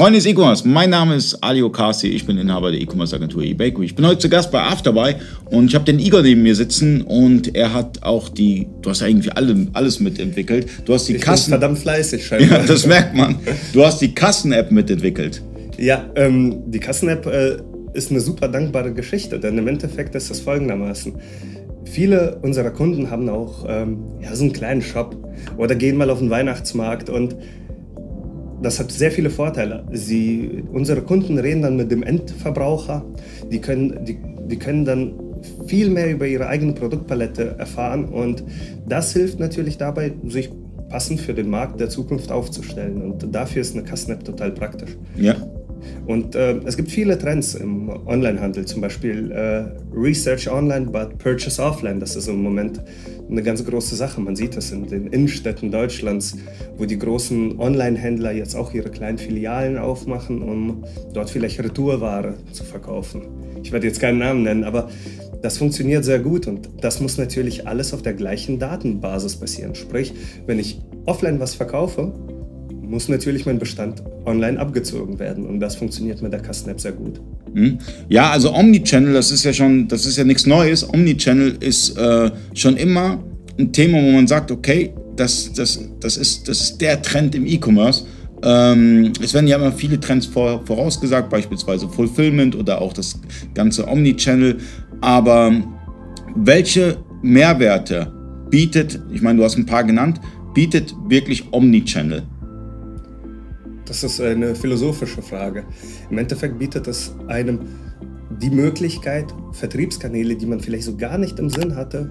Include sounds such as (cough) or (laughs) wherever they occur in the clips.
Freunde des E-Commerce, mein Name ist Ali Okasi, ich bin Inhaber der E-Commerce-Agentur eBakery. Ich bin heute zu Gast bei Afterbuy und ich habe den Igor neben mir sitzen und er hat auch die, du hast eigentlich alle, alles mitentwickelt. Du hast die ich Kassen. Bin verdammt fleißig (laughs) scheinbar. Ja, das merkt man. Du hast die Kassen-App mitentwickelt. Ja, ähm, die Kassen-App äh, ist eine super dankbare Geschichte, denn im Endeffekt ist es folgendermaßen. Viele unserer Kunden haben auch ähm, ja, so einen kleinen Shop oder gehen mal auf den Weihnachtsmarkt und das hat sehr viele Vorteile. Sie, unsere Kunden reden dann mit dem Endverbraucher, die können, die, die können dann viel mehr über ihre eigene Produktpalette erfahren und das hilft natürlich dabei, sich passend für den Markt der Zukunft aufzustellen und dafür ist eine Kassen-App total praktisch. Ja. Und äh, es gibt viele Trends im Onlinehandel, zum Beispiel äh, Research online, but Purchase offline. Das ist im Moment eine ganz große Sache. Man sieht das in den Innenstädten Deutschlands, wo die großen Online-Händler jetzt auch ihre kleinen Filialen aufmachen, um dort vielleicht Retourware zu verkaufen. Ich werde jetzt keinen Namen nennen, aber das funktioniert sehr gut und das muss natürlich alles auf der gleichen Datenbasis passieren. Sprich, wenn ich offline was verkaufe, muss natürlich mein Bestand online abgezogen werden. Und das funktioniert mit der Kasten-App sehr gut. Hm? Ja, also Omnichannel, das ist ja schon, das ist ja nichts Neues. Omnichannel ist äh, schon immer ein Thema, wo man sagt, okay, das, das, das, ist, das ist der Trend im E-Commerce. Ähm, es werden ja immer viele Trends vor, vorausgesagt, beispielsweise Fulfillment oder auch das ganze Omnichannel. Aber welche Mehrwerte bietet, ich meine, du hast ein paar genannt, bietet wirklich Omnichannel? Das ist eine philosophische Frage. Im Endeffekt bietet es einem die Möglichkeit, Vertriebskanäle, die man vielleicht so gar nicht im Sinn hatte,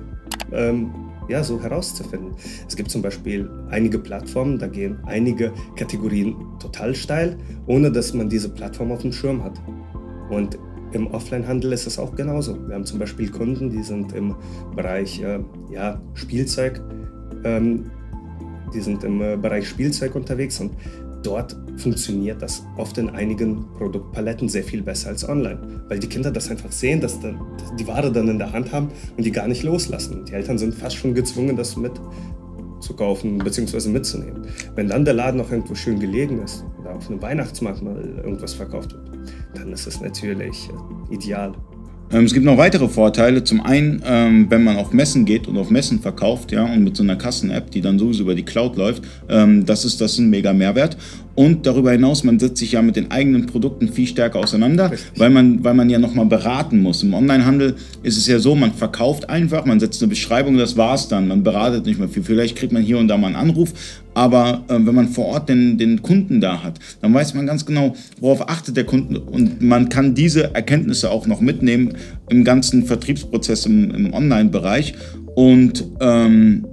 ähm, ja, so herauszufinden. Es gibt zum Beispiel einige Plattformen, da gehen einige Kategorien total steil, ohne dass man diese Plattform auf dem Schirm hat. Und im Offline-Handel ist es auch genauso. Wir haben zum Beispiel Kunden, die sind im Bereich äh, ja, Spielzeug, ähm, die sind im äh, Bereich Spielzeug unterwegs und dort funktioniert das oft in einigen Produktpaletten sehr viel besser als online, weil die Kinder das einfach sehen, dass die Ware dann in der Hand haben und die gar nicht loslassen. Die Eltern sind fast schon gezwungen, das mit zu kaufen bzw. mitzunehmen. Wenn dann der Laden noch irgendwo schön gelegen ist oder auf einem Weihnachtsmarkt mal irgendwas verkauft wird, dann ist es natürlich äh, ideal. Ähm, es gibt noch weitere Vorteile. Zum einen, ähm, wenn man auf Messen geht und auf Messen verkauft, ja, und mit so einer Kassen-App, die dann sowieso über die Cloud läuft, ähm, das, ist, das ist ein mega Mehrwert. Und darüber hinaus, man setzt sich ja mit den eigenen Produkten viel stärker auseinander, weil man, weil man ja nochmal beraten muss. Im Onlinehandel ist es ja so, man verkauft einfach, man setzt eine Beschreibung, das war's dann. Man beratet nicht mehr viel. Vielleicht kriegt man hier und da mal einen Anruf, aber äh, wenn man vor Ort den, den Kunden da hat, dann weiß man ganz genau, worauf achtet der Kunde. Und man kann diese Erkenntnisse auch noch mitnehmen im ganzen Vertriebsprozess im, im Online-Bereich. Und ähm,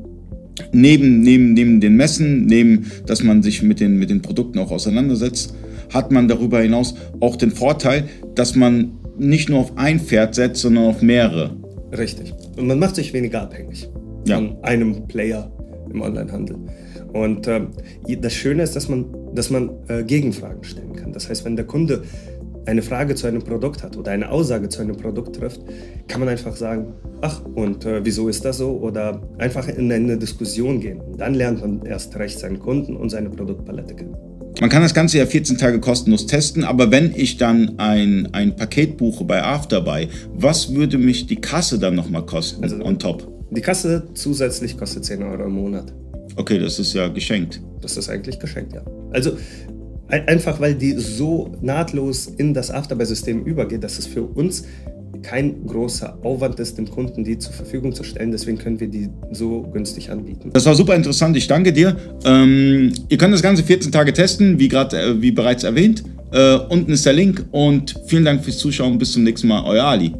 neben, neben, neben den Messen, neben, dass man sich mit den, mit den Produkten auch auseinandersetzt, hat man darüber hinaus auch den Vorteil, dass man nicht nur auf ein Pferd setzt, sondern auf mehrere. Richtig. Und man macht sich weniger abhängig ja. von einem Player im Onlinehandel. Und äh, das Schöne ist, dass man, dass man äh, Gegenfragen stellen kann. Das heißt, wenn der Kunde eine Frage zu einem Produkt hat oder eine Aussage zu einem Produkt trifft, kann man einfach sagen, ach, und äh, wieso ist das so? Oder einfach in eine Diskussion gehen. Dann lernt man erst recht seinen Kunden und seine Produktpalette kennen. Man kann das Ganze ja 14 Tage kostenlos testen, aber wenn ich dann ein, ein Paket buche bei Afterbuy, was würde mich die Kasse dann nochmal kosten also, on top? Die Kasse zusätzlich kostet 10 Euro im Monat. Okay, das ist ja geschenkt. Das ist eigentlich geschenkt, ja. Also Einfach weil die so nahtlos in das Afterbuy-System übergeht, dass es für uns kein großer Aufwand ist, dem Kunden die zur Verfügung zu stellen. Deswegen können wir die so günstig anbieten. Das war super interessant. Ich danke dir. Ähm, ihr könnt das Ganze 14 Tage testen, wie, grad, äh, wie bereits erwähnt. Äh, unten ist der Link und vielen Dank fürs Zuschauen. Bis zum nächsten Mal. Euer Ali.